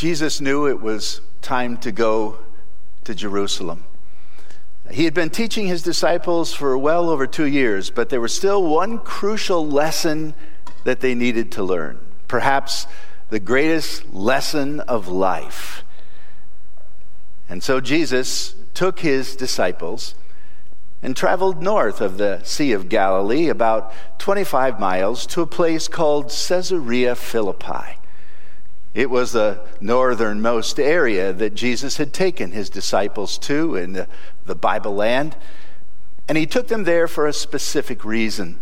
Jesus knew it was time to go to Jerusalem. He had been teaching his disciples for well over two years, but there was still one crucial lesson that they needed to learn. Perhaps the greatest lesson of life. And so Jesus took his disciples and traveled north of the Sea of Galilee, about 25 miles, to a place called Caesarea Philippi. It was the northernmost area that Jesus had taken his disciples to in the, the Bible land, and he took them there for a specific reason.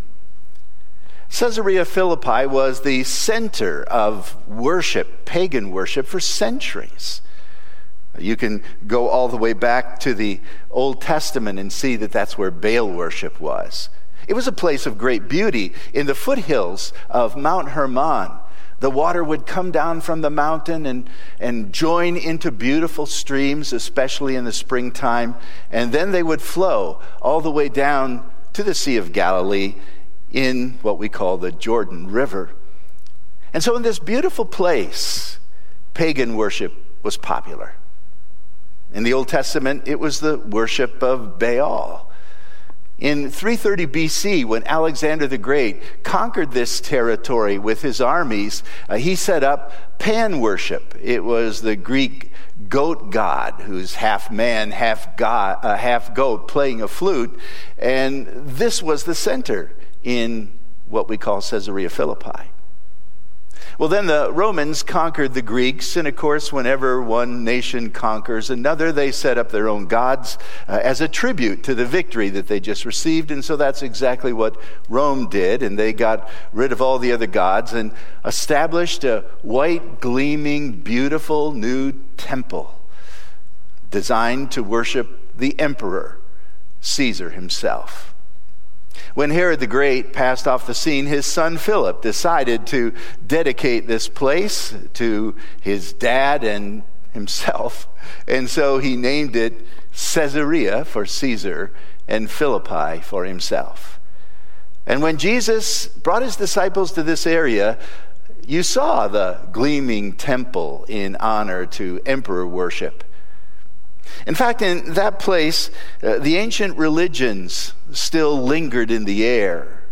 Caesarea Philippi was the center of worship, pagan worship, for centuries. You can go all the way back to the Old Testament and see that that's where Baal worship was. It was a place of great beauty in the foothills of Mount Hermon. The water would come down from the mountain and, and join into beautiful streams, especially in the springtime, and then they would flow all the way down to the Sea of Galilee in what we call the Jordan River. And so, in this beautiful place, pagan worship was popular. In the Old Testament, it was the worship of Baal. In 330 BC, when Alexander the Great conquered this territory with his armies, uh, he set up Pan worship. It was the Greek goat god, who's half man, half, god, uh, half goat, playing a flute. And this was the center in what we call Caesarea Philippi. Well, then the Romans conquered the Greeks, and of course, whenever one nation conquers another, they set up their own gods uh, as a tribute to the victory that they just received. And so that's exactly what Rome did. And they got rid of all the other gods and established a white, gleaming, beautiful new temple designed to worship the emperor, Caesar himself. When Herod the Great passed off the scene, his son Philip decided to dedicate this place to his dad and himself. And so he named it Caesarea for Caesar and Philippi for himself. And when Jesus brought his disciples to this area, you saw the gleaming temple in honor to emperor worship. In fact, in that place, uh, the ancient religions still lingered in the air.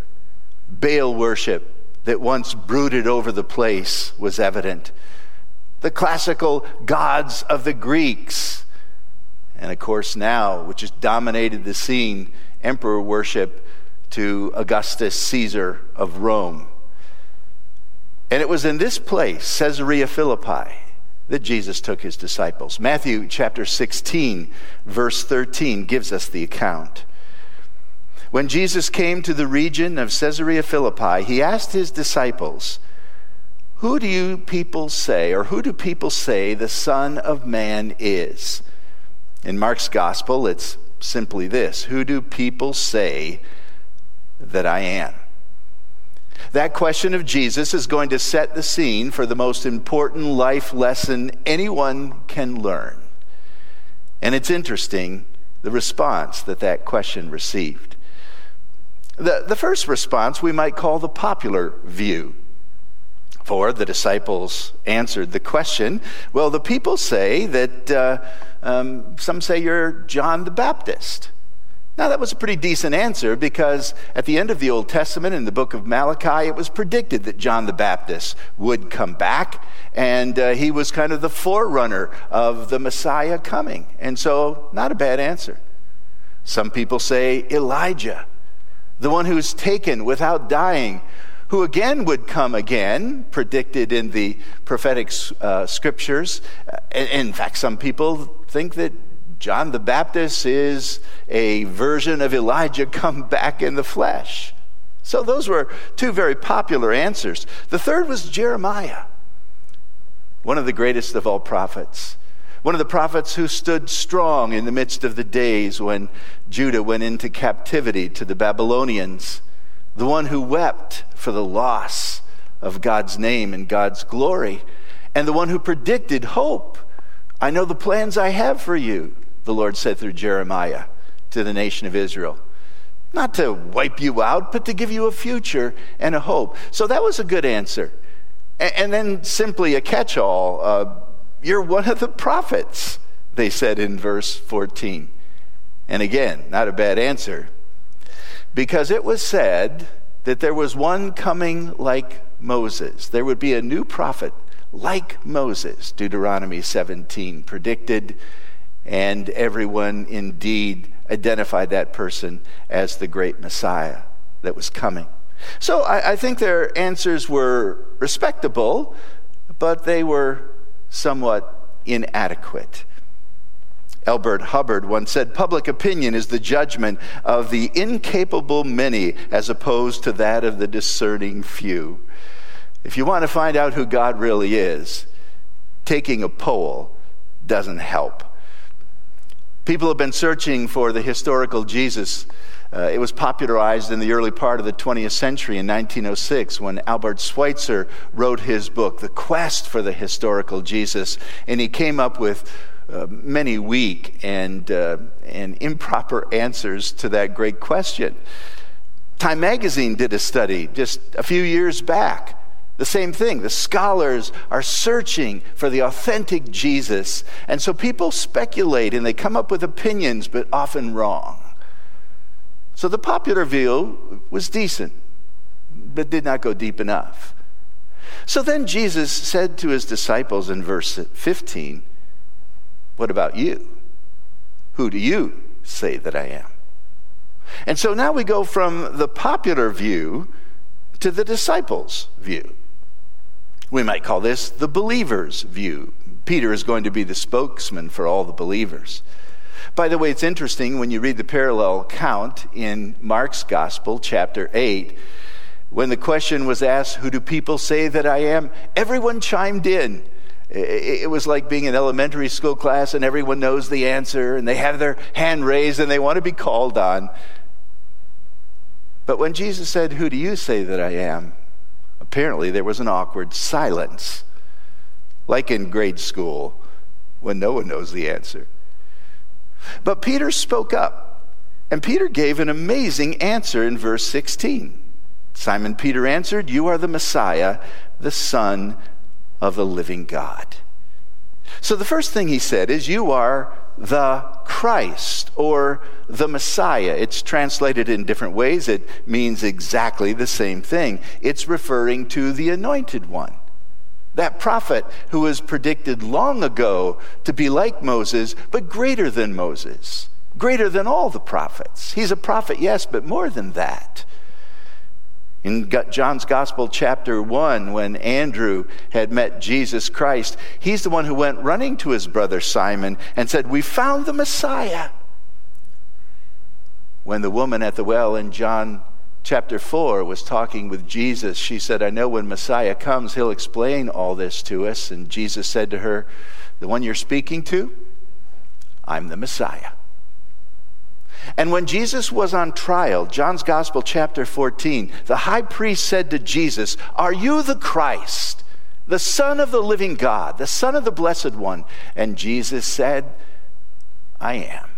Baal worship that once brooded over the place was evident. The classical gods of the Greeks, and of course, now, which has dominated the scene, emperor worship to Augustus Caesar of Rome. And it was in this place, Caesarea Philippi, that Jesus took his disciples. Matthew chapter 16, verse 13 gives us the account. When Jesus came to the region of Caesarea Philippi, he asked his disciples, Who do you people say, or who do people say the Son of Man is? In Mark's gospel, it's simply this Who do people say that I am? That question of Jesus is going to set the scene for the most important life lesson anyone can learn. And it's interesting the response that that question received. The, the first response we might call the popular view. For the disciples answered the question well, the people say that uh, um, some say you're John the Baptist. Now, that was a pretty decent answer because at the end of the Old Testament, in the book of Malachi, it was predicted that John the Baptist would come back, and uh, he was kind of the forerunner of the Messiah coming. And so, not a bad answer. Some people say Elijah, the one who's taken without dying, who again would come again, predicted in the prophetic uh, scriptures. In fact, some people think that John the Baptist is a version of Elijah come back in the flesh. So those were two very popular answers. The third was Jeremiah, one of the greatest of all prophets. One of the prophets who stood strong in the midst of the days when Judah went into captivity to the Babylonians. The one who wept for the loss of God's name and God's glory. And the one who predicted hope. I know the plans I have for you the Lord said through Jeremiah to the nation of Israel. Not to wipe you out, but to give you a future and a hope. So that was a good answer. And, then simply a catch all uh, You're one of the prophets, they said in verse 14. And again, not a bad answer, because it was said that there was one coming like Moses. There would be a new prophet like Moses, Deuteronomy 17 predicted, and everyone indeed identified that person as the great Messiah that was coming. So I, I think their answers were respectable, but they were somewhat inadequate. Elbert Hubbard once said, Public opinion is the judgment of the incapable many as opposed to that of the discerning few. If you want to find out who God really is, taking a poll doesn't help. People have been searching for the historical Jesus. Uh, it was popularized in the early part of the 20th century in 1906 when Albert Schweitzer wrote his book, The Quest for the Historical Jesus, and he came up with uh, many weak and, uh, and improper answers to that great question. Time magazine did a study just a few years back the same thing. The scholars are searching for the authentic Jesus. And so people speculate and they come up with opinions, but often wrong. So the popular view was decent, but did not go deep enough. So then Jesus said to his disciples in verse 15, What about you? Who do you say that I am? And so now we go from the popular view to the disciples' view. We might call this the believer's view. Peter is going to be the spokesman for all the believers. By the way, it's interesting when you read the parallel account in Mark's Gospel, chapter 8, when the question was asked, Who do people say that I am? Everyone chimed in. It was like being in elementary school class and everyone knows the answer and they have their hand raised and they want to be called on. But when Jesus said, Who do you say that I am? Apparently, there was an awkward silence, like in grade school when no one knows the answer. But Peter spoke up, and Peter gave an amazing answer in verse 16. Simon Peter answered, You are the Messiah, the Son of the living God. So the first thing he said is, You are the Christ or the Messiah. It's translated in different ways. It means exactly the same thing. It's referring to the anointed one. That prophet who was predicted long ago to be like Moses, but greater than Moses, greater than all the prophets. He's a prophet, yes, but more than that. In John's Gospel, chapter 1, when Andrew had met Jesus Christ, he's the one who went running to his brother Simon and said, We found the Messiah. When the woman at the well in John chapter 4 was talking with Jesus, she said, I know when Messiah comes, he'll explain all this to us. And Jesus said to her, The one you're speaking to, I'm the Messiah. And when Jesus was on trial, John's Gospel, chapter 14, the high priest said to Jesus, Are you the Christ, the Son of the living God, the Son of the Blessed One? And Jesus said, I am.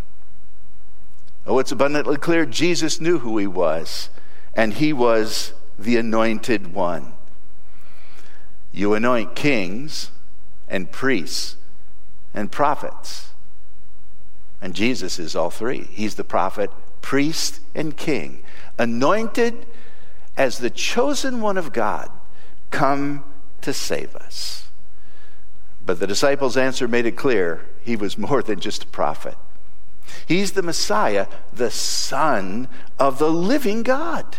Oh, it's abundantly clear Jesus knew who he was, and he was the anointed one. You anoint kings and priests and prophets. And Jesus is all three. He's the prophet, priest, and king, anointed as the chosen one of God, come to save us. But the disciples' answer made it clear he was more than just a prophet. He's the Messiah, the Son of the living God.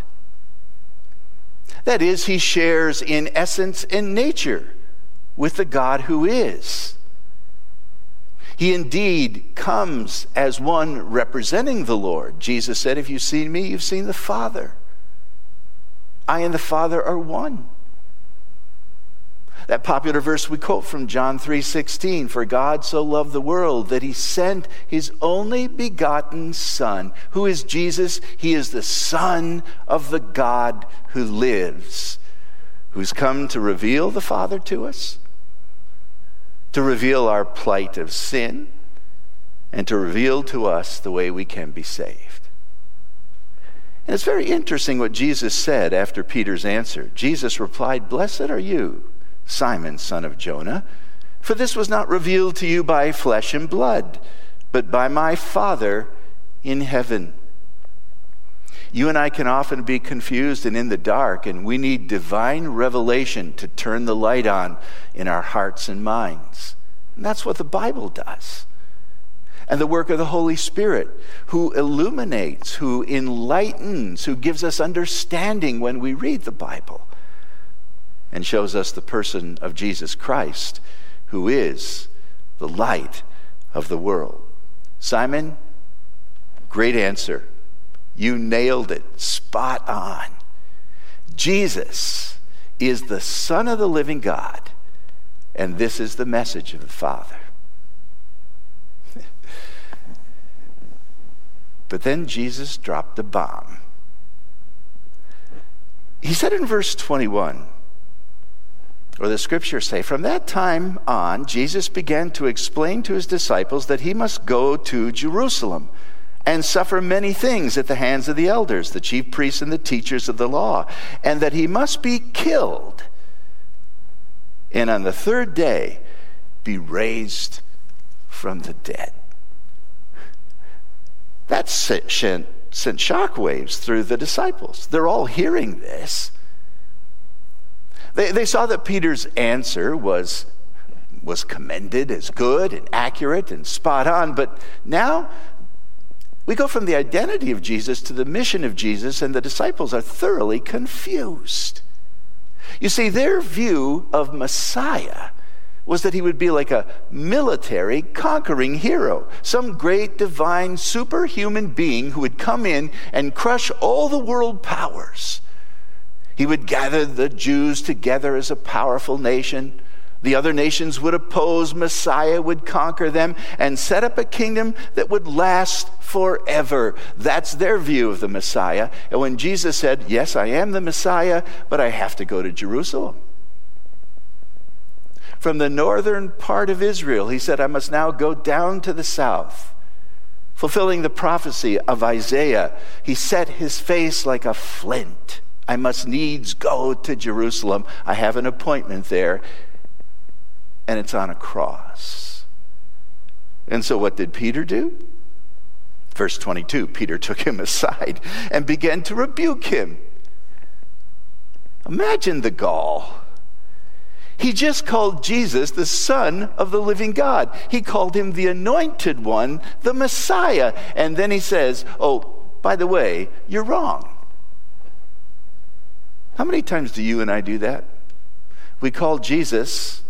That is, he shares in essence and nature with the God who is. He indeed comes as one representing the Lord. Jesus said, If you've seen me, you've seen the Father. I and the Father are one. That popular verse we quote from John 3:16, for God so loved the world that he sent his only begotten son, who is Jesus, he is the son of the God who lives, who's come to reveal the Father to us to reveal our plight of sin and to reveal to us the way we can be saved. And it's very interesting what Jesus said after Peter's answer. Jesus replied, Blessed are you, Simon, son of Jonah, For this was not revealed to you by flesh and blood, but by my Father in heaven. You and I can often be confused and in the dark, and we need divine revelation to turn the light on in our hearts and minds. And that's what the Bible does. And the work of the Holy Spirit, who illuminates, who enlightens, who gives us understanding when we read the Bible, and shows us the person of Jesus Christ, who is the light of the world. Simon, great answer. You nailed it, spot on. Jesus is the Son of the living God, and this is the message of the Father. but then Jesus dropped a bomb. He said in verse 21, or the scriptures say, from that time on, Jesus began to explain to his disciples that he must go to Jerusalem and suffer many things at the hands of the elders, the chief priests, and the teachers of the law, and that he must be killed, and on the third day be raised from the dead. That sent, sent shockwaves through the disciples. They're all hearing this. They, they saw that Peter's answer was, was commended as good and accurate and spot on, but now we go from the identity of Jesus to the mission of Jesus, and the disciples are thoroughly confused. You see, their view of Messiah was that he would be like a military conquering hero, some great divine superhuman being who would come in and crush all the world powers. He would gather the Jews together as a powerful nation the other nations would oppose, Messiah would conquer them and set up a kingdom that would last forever. That's their view of the Messiah. And when Jesus said, Yes, I am the Messiah, but I have to go to Jerusalem. From the northern part of Israel, he said, I must now go down to the south. Fulfilling the prophecy of Isaiah, he set his face like a flint. I must needs go to Jerusalem. I have an appointment there and it's on a cross. And so, what did Peter do? Verse 22 Peter took him aside and began to rebuke him. Imagine the gall. He just called Jesus the Son of the living God. He called him the Anointed One, the Messiah. And then he says, Oh, by the way, you're wrong. How many times do you and I do that? We call Jesus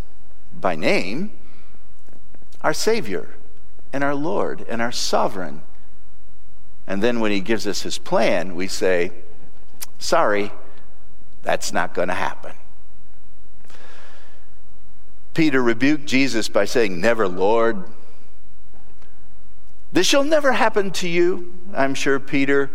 by name, our Savior and our Lord and our Sovereign. And then when He gives us His plan, we say, Sorry, that's not going to happen. Peter rebuked Jesus by saying, Never, Lord. This shall never happen to you. I'm sure Peter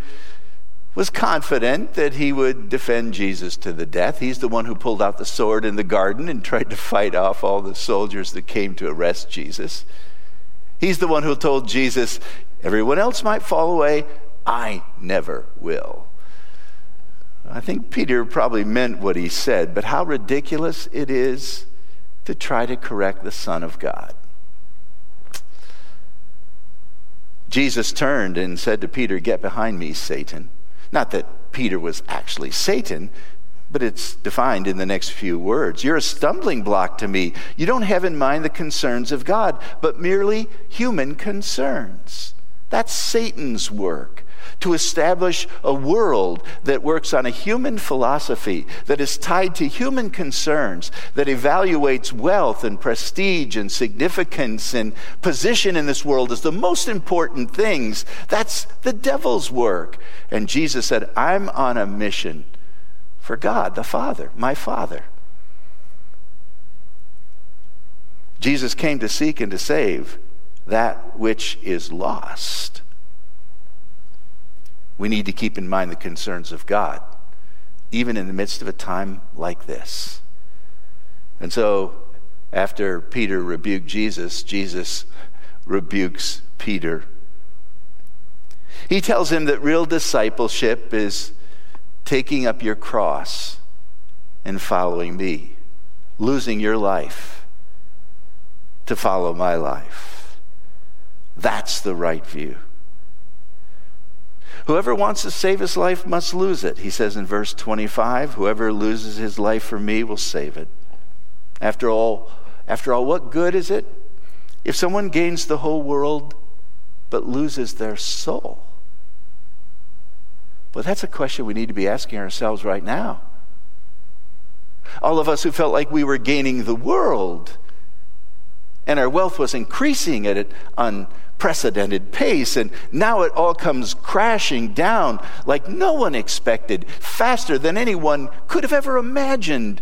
was confident that he would defend Jesus to the death. He's the one who pulled out the sword in the garden and tried to fight off all the soldiers that came to arrest Jesus. He's the one who told Jesus, Everyone else might fall away, I never will. I think Peter probably meant what he said, but how ridiculous it is to try to correct the Son of God. Jesus turned and said to Peter, Get behind me, Satan. Not that Peter was actually Satan, but it's defined in the next few words. You're a stumbling block to me. You don't have in mind the concerns of God, but merely human concerns. That's Satan's work to establish a world that works on a human philosophy that is tied to human concerns, that evaluates wealth and prestige and significance and position in this world as the most important things. That's the devil's work. And Jesus said, I'm on a mission for God, the Father, my Father. Jesus came to seek and to save that which is lost. We need to keep in mind the concerns of God, even in the midst of a time like this. And so, after Peter rebuked Jesus, Jesus rebukes Peter. He tells him that real discipleship is taking up your cross and following me, losing your life, to follow my life. That's the right view. Whoever wants to save his life must lose it. He says in verse 25, whoever loses his life for me will save it. After all, after all, what good is it if someone gains the whole world but loses their soul? Well, that's a question we need to be asking ourselves right now. All of us who felt like we were gaining the world and our wealth was increasing at an unprecedented pace, and now it all comes crashing down like no one expected, faster than anyone could have ever imagined.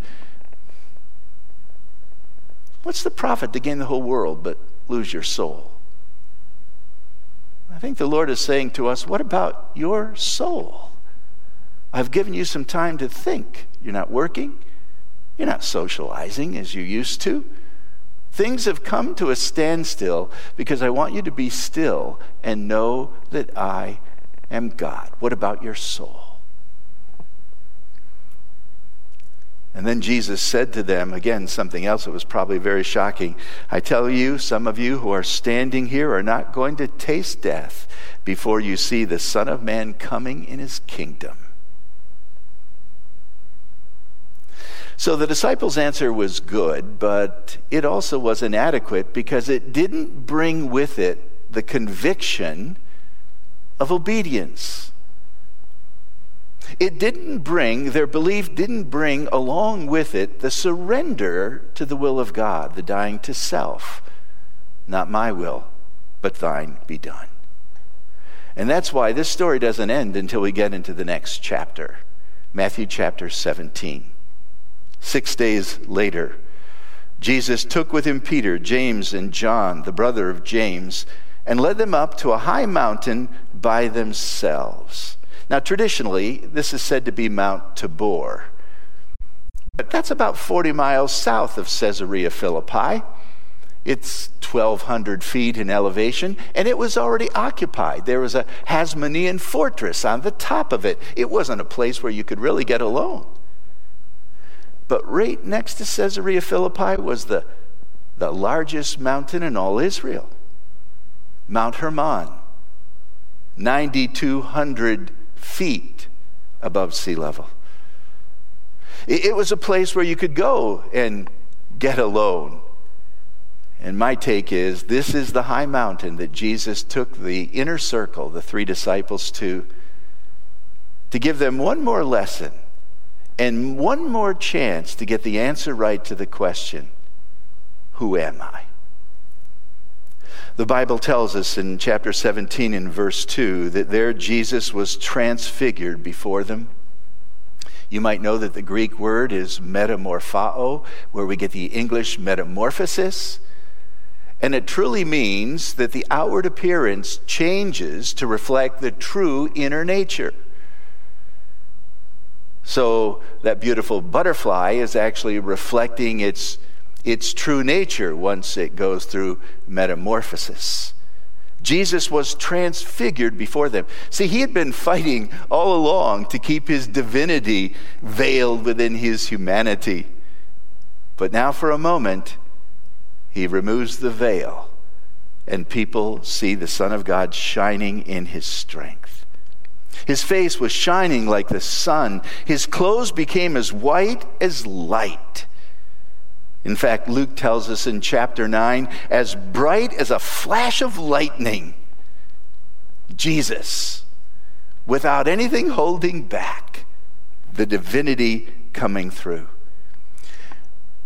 What's the profit to gain the whole world but lose your soul? I think the Lord is saying to us, What about your soul? I've given you some time to think. You're not working, you're not socializing as you used to. Things have come to a standstill because I want you to be still and know that I am God. What about your soul? And then Jesus said to them, again, something else that was probably very shocking. I tell you, some of you who are standing here are not going to taste death before you see the Son of Man coming in his kingdom. So the disciples' answer was good, but it also was inadequate because it didn't bring with it the conviction of obedience. It didn't bring, their belief didn't bring along with it the surrender to the will of God, the dying to self. Not my will, but thine be done. And that's why this story doesn't end until we get into the next chapter, Matthew chapter 17. Six days later, Jesus took with him Peter, James, and John, the brother of James, and led them up to a high mountain by themselves. Now, traditionally, this is said to be Mount Tabor. But that's about 40 miles south of Caesarea Philippi. It's 1,200 feet in elevation, and it was already occupied. There was a Hasmonean fortress on the top of it. It wasn't a place where you could really get alone. But right next to Caesarea Philippi was the, the largest mountain in all Israel Mount Hermon, 9,200 feet above sea level. It was a place where you could go and get alone. And my take is this is the high mountain that Jesus took the inner circle, the three disciples, to, to give them one more lesson and one more chance to get the answer right to the question Who am I? The Bible tells us in chapter 17 in verse 2 that there Jesus was transfigured before them. You might know that the Greek word is metamorphao, where we get the English metamorphosis. And it truly means that the outward appearance changes to reflect the true inner nature. So that beautiful butterfly is actually reflecting its its true nature once it goes through metamorphosis. Jesus was transfigured before them. See, he had been fighting all along to keep his divinity veiled within his humanity. But now, for a moment, he removes the veil, and people see the Son of God shining in his strength. His face was shining like the sun, his clothes became as white as light. In fact, Luke tells us in chapter 9, as bright as a flash of lightning, Jesus, without anything holding back, the divinity coming through.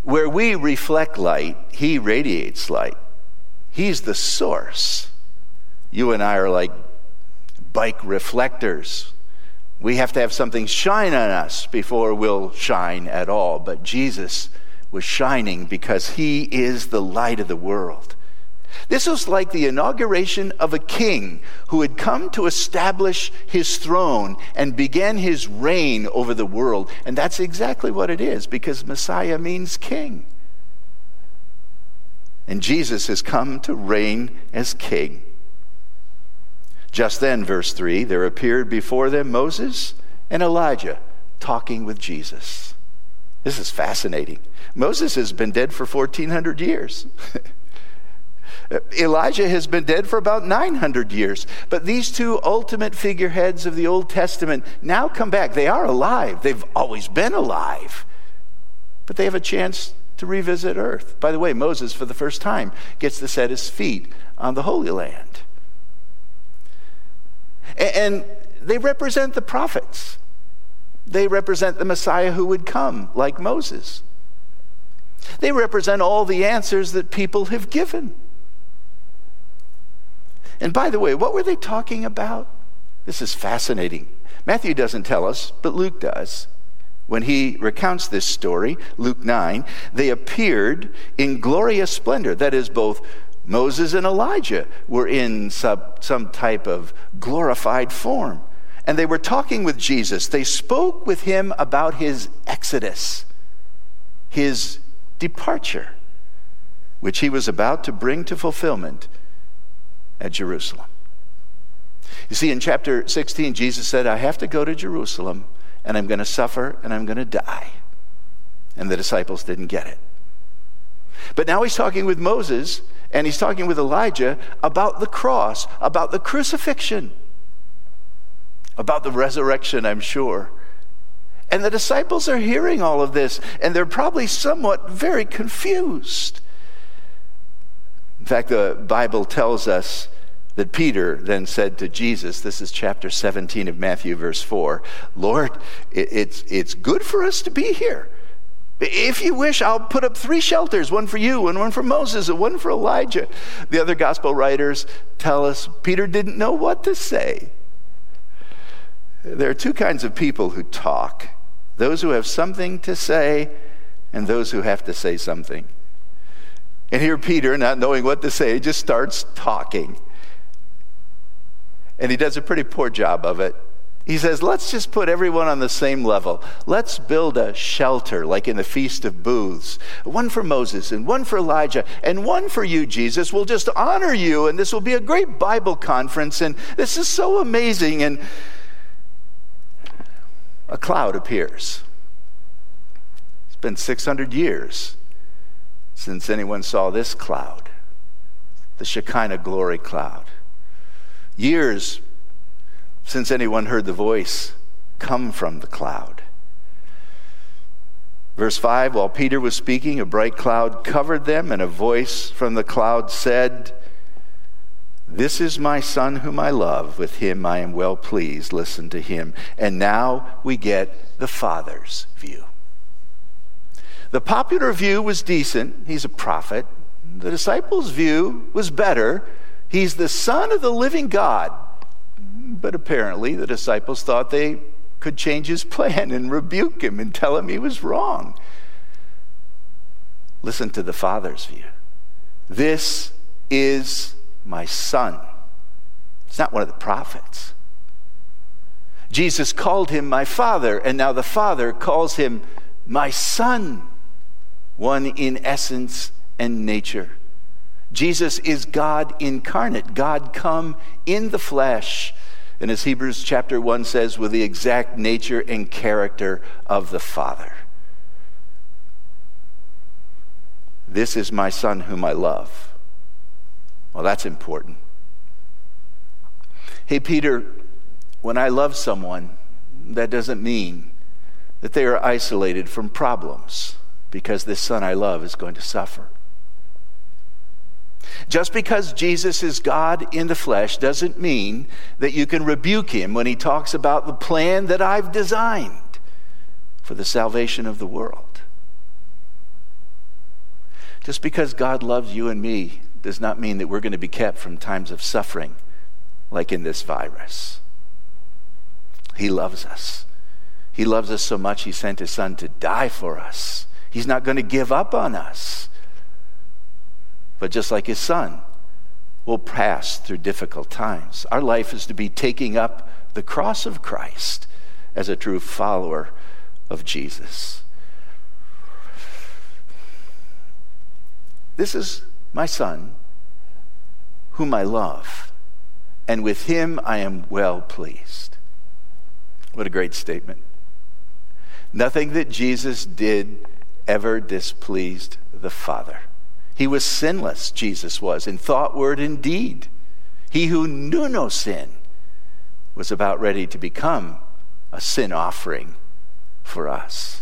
Where we reflect light, he radiates light. He's the source. You and I are like bike reflectors. We have to have something shine on us before we'll shine at all. But Jesus was shining because he is the light of the world. This was like the inauguration of a king who had come to establish his throne and began his reign over the world. And that's exactly what it is because Messiah means king. And Jesus has come to reign as king. Just then, verse 3, there appeared before them Moses and Elijah talking with Jesus. This is fascinating. Moses has been dead for 1,400 years. Elijah has been dead for about 900 years. But these two ultimate figureheads of the Old Testament now come back. They are alive, they've always been alive. But they have a chance to revisit earth. By the way, Moses, for the first time, gets to set his feet on the Holy Land. And they represent the prophets, they represent the Messiah who would come, like Moses. They represent all the answers that people have given. And by the way, what were they talking about? This is fascinating. Matthew doesn't tell us, but Luke does. When he recounts this story, Luke 9, they appeared in glorious splendor. That is, both Moses and Elijah were in some, some type of glorified form. And they were talking with Jesus. They spoke with him about his exodus, his departure, which he was about to bring to fulfillment at Jerusalem. You see, in chapter 16, Jesus said, I have to go to Jerusalem and I'm going to suffer and I'm going to die. And the disciples didn't get it. But now he's talking with Moses and he's talking with Elijah about the cross, about the crucifixion, about the resurrection, I'm sure. And the disciples are hearing all of this, and they're probably somewhat very confused. In fact, the Bible tells us that Peter then said to Jesus, this is chapter 17 of Matthew, verse 4, Lord, it's, it's good for us to be here. If you wish, I'll put up three shelters one for you, and one for Moses, and one for Elijah. The other gospel writers tell us Peter didn't know what to say. There are two kinds of people who talk those who have something to say, and those who have to say something. And here, Peter, not knowing what to say, just starts talking. And he does a pretty poor job of it. He says, let's just put everyone on the same level. Let's build a shelter like in the Feast of Booths. One for Moses and one for Elijah and one for you, Jesus. We'll just honor you and this will be a great Bible conference. And this is so amazing. And a cloud appears. It's been 600 years since anyone saw this cloud, the Shekinah glory cloud. Years since anyone heard the voice come from the cloud. Verse 5 While Peter was speaking, a bright cloud covered them, and a voice from the cloud said, this is my son whom I love. With him I am well pleased. Listen to him. And now we get the Father's view. The popular view was decent. He's a prophet. The disciples' view was better. He's the Son of the living God. But apparently, the disciples thought they could change his plan and rebuke him and tell him he was wrong. Listen to the Father's view. This is my son. It's not one of the prophets. Jesus called him my father, and now the Father calls him my son, one in essence and nature. Jesus is God incarnate, God come in the flesh. And as Hebrews chapter 1 says, with the exact nature and character of the Father. This is my Son whom I love. Well, that's important. Hey, Peter, when I love someone, that doesn't mean that they are isolated from problems because this son I love is going to suffer. Just because Jesus is God in the flesh doesn't mean that you can rebuke him when he talks about the plan that I've designed for the salvation of the world. Just because God loves you and me does not mean that we're going to be kept from times of suffering like in this virus. He loves us. He loves us so much, He sent His Son to die for us. He's not going to give up on us. But just like His Son, we'll pass through difficult times. Our life is to be taking up the cross of Christ as a true follower of Jesus. This is my son, whom I love, and with him I am well pleased. What a great statement. Nothing that Jesus did ever displeased the Father. He was sinless, Jesus was, in thought, word, and deed. He who knew no sin was about ready to become a sin offering for us.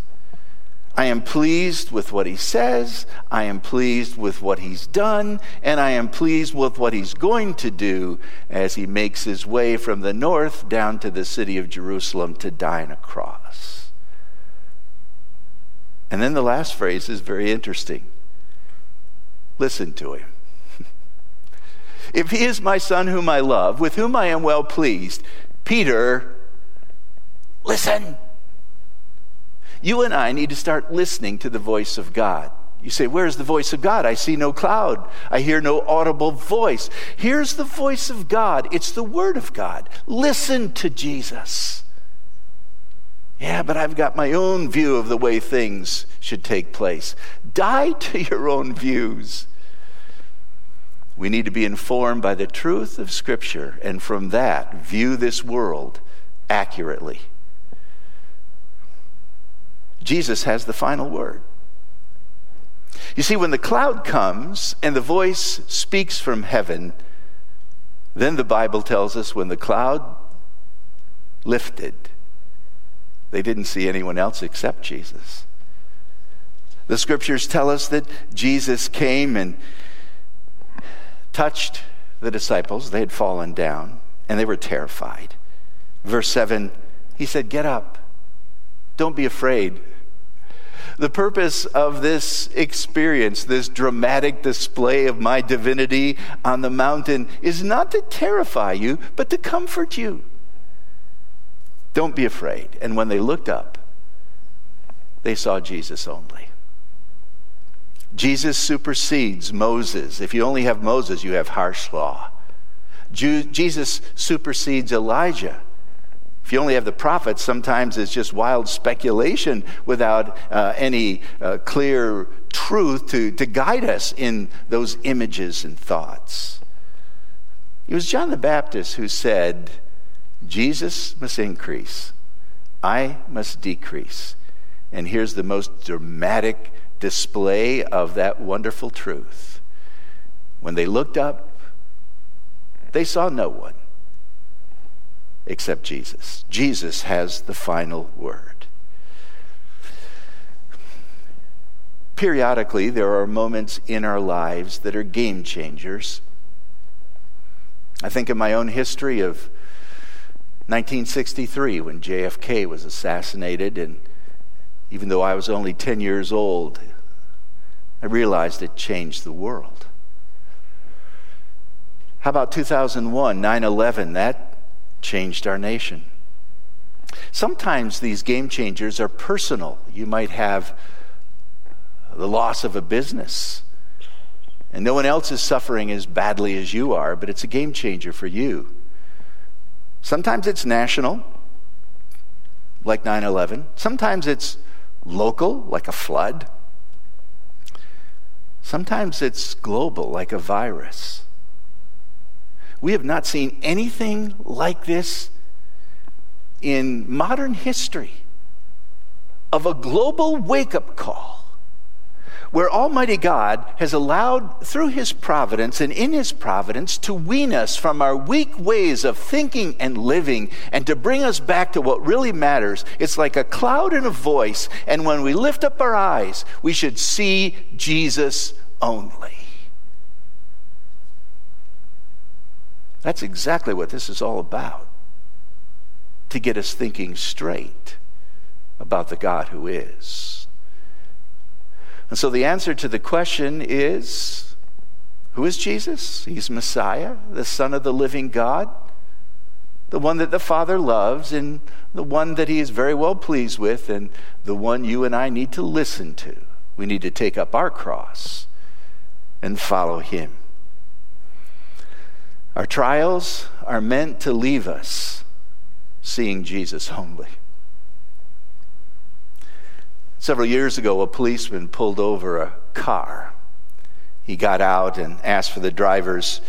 I am pleased with what he says. I am pleased with what he's done. And I am pleased with what he's going to do as he makes his way from the north down to the city of Jerusalem to die on a cross. And then the last phrase is very interesting. Listen to him. if he is my son whom I love, with whom I am well pleased, Peter, listen. You and I need to start listening to the voice of God. You say, Where's the voice of God? I see no cloud. I hear no audible voice. Here's the voice of God. It's the Word of God. Listen to Jesus. Yeah, but I've got my own view of the way things should take place. Die to your own views. We need to be informed by the truth of Scripture and from that view this world accurately. Jesus has the final word. You see, when the cloud comes and the voice speaks from heaven, then the Bible tells us when the cloud lifted, they didn't see anyone else except Jesus. The scriptures tell us that Jesus came and touched the disciples. They had fallen down and they were terrified. Verse 7, he said, Get up. Don't be afraid. The purpose of this experience, this dramatic display of my divinity on the mountain, is not to terrify you, but to comfort you. Don't be afraid. And when they looked up, they saw Jesus only. Jesus supersedes Moses. If you only have Moses, you have harsh law. Jesus supersedes Elijah. If you only have the prophets, sometimes it's just wild speculation without uh, any uh, clear truth to, to guide us in those images and thoughts. It was John the Baptist who said, Jesus must increase, I must decrease. And here's the most dramatic display of that wonderful truth. When they looked up, they saw no one except Jesus. Jesus has the final word. Periodically, there are moments in our lives that are game changers. I think of my own history of 1963 when JFK was assassinated, and even though I was only 10 years old, I realized it changed the world. How about 2001, 9 11? That changed our nation. Sometimes these game changers are personal. You might have the loss of a business, and no one else is suffering as badly as you are, but it's a game changer for you. Sometimes it's national, like 9 11. Sometimes it's local, like a flood. Sometimes it's global, like a virus. We have not seen anything like this in modern history of a global wake up call where Almighty God has allowed, through His providence and in His providence, to wean us from our weak ways of thinking and living and to bring us back to what really matters. It's like a cloud and a voice, and when we lift up our eyes, we should see Jesus only. That's exactly what this is all about to get us thinking straight about the God who is. And so the answer to the question is who is Jesus? He's Messiah, the Son of the living God, the one that the Father loves, and the one that He is very well pleased with, and the one you and I need to listen to. We need to take up our cross and follow Him. Our trials are meant to leave us seeing Jesus only. Several years ago, a policeman pulled over a car. He got out and asked for the driver's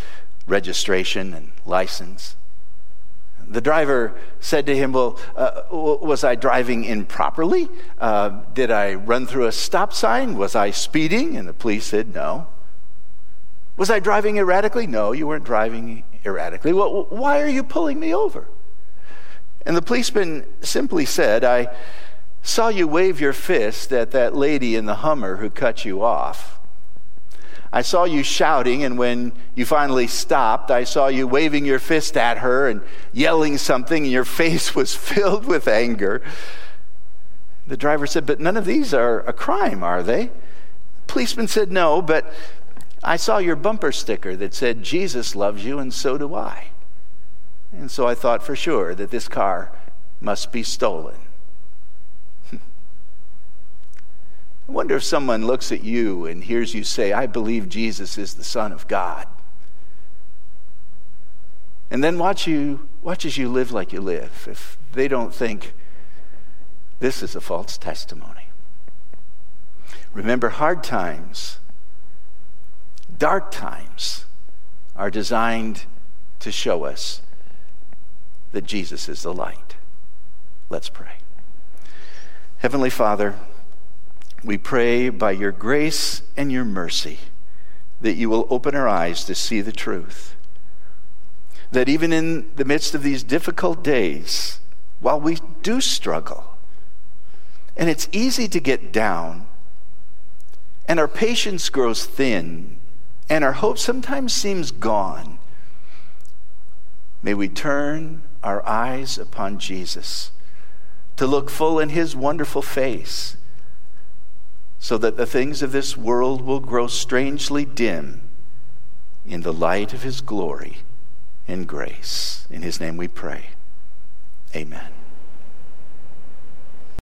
registration and license. The driver said to him, Well, uh, was I driving improperly? Uh, did I run through a stop sign? Was I speeding? And the police said, No, Was I driving erratically? No, you weren't driving erratically. Well, why are you pulling me over? And the policeman simply said, I saw you wave your fist at that lady in the Hummer who cut you off. I saw you shouting, and when you finally stopped, I saw you waving your fist at her and yelling something, and your face was filled with anger. The driver said, But none of these are a crime, are they? The Policeman said, No, but I saw your bumper sticker that said, Jesus loves you, and so do I. And so I thought for sure that this car must be stolen. I wonder if someone looks at you and hears you say, I believe Jesus is the Son of God. And then watch you watches you live like you live. If they don't think this is a false testimony. Remember, hard times, dark times are designed to show us that Jesus is the light. Let's pray. Heavenly Father, we pray by your grace and your mercy that you will open our eyes to see the truth. That even in the midst of these difficult days, while we do struggle, and it's easy to get down. And our patience grows thin. And our hope sometimes seems gone. May we turn our eyes upon Jesus to look full in his wonderful face so that the things of this world will grow strangely dim in the light of his glory and grace. In his name we pray. Amen.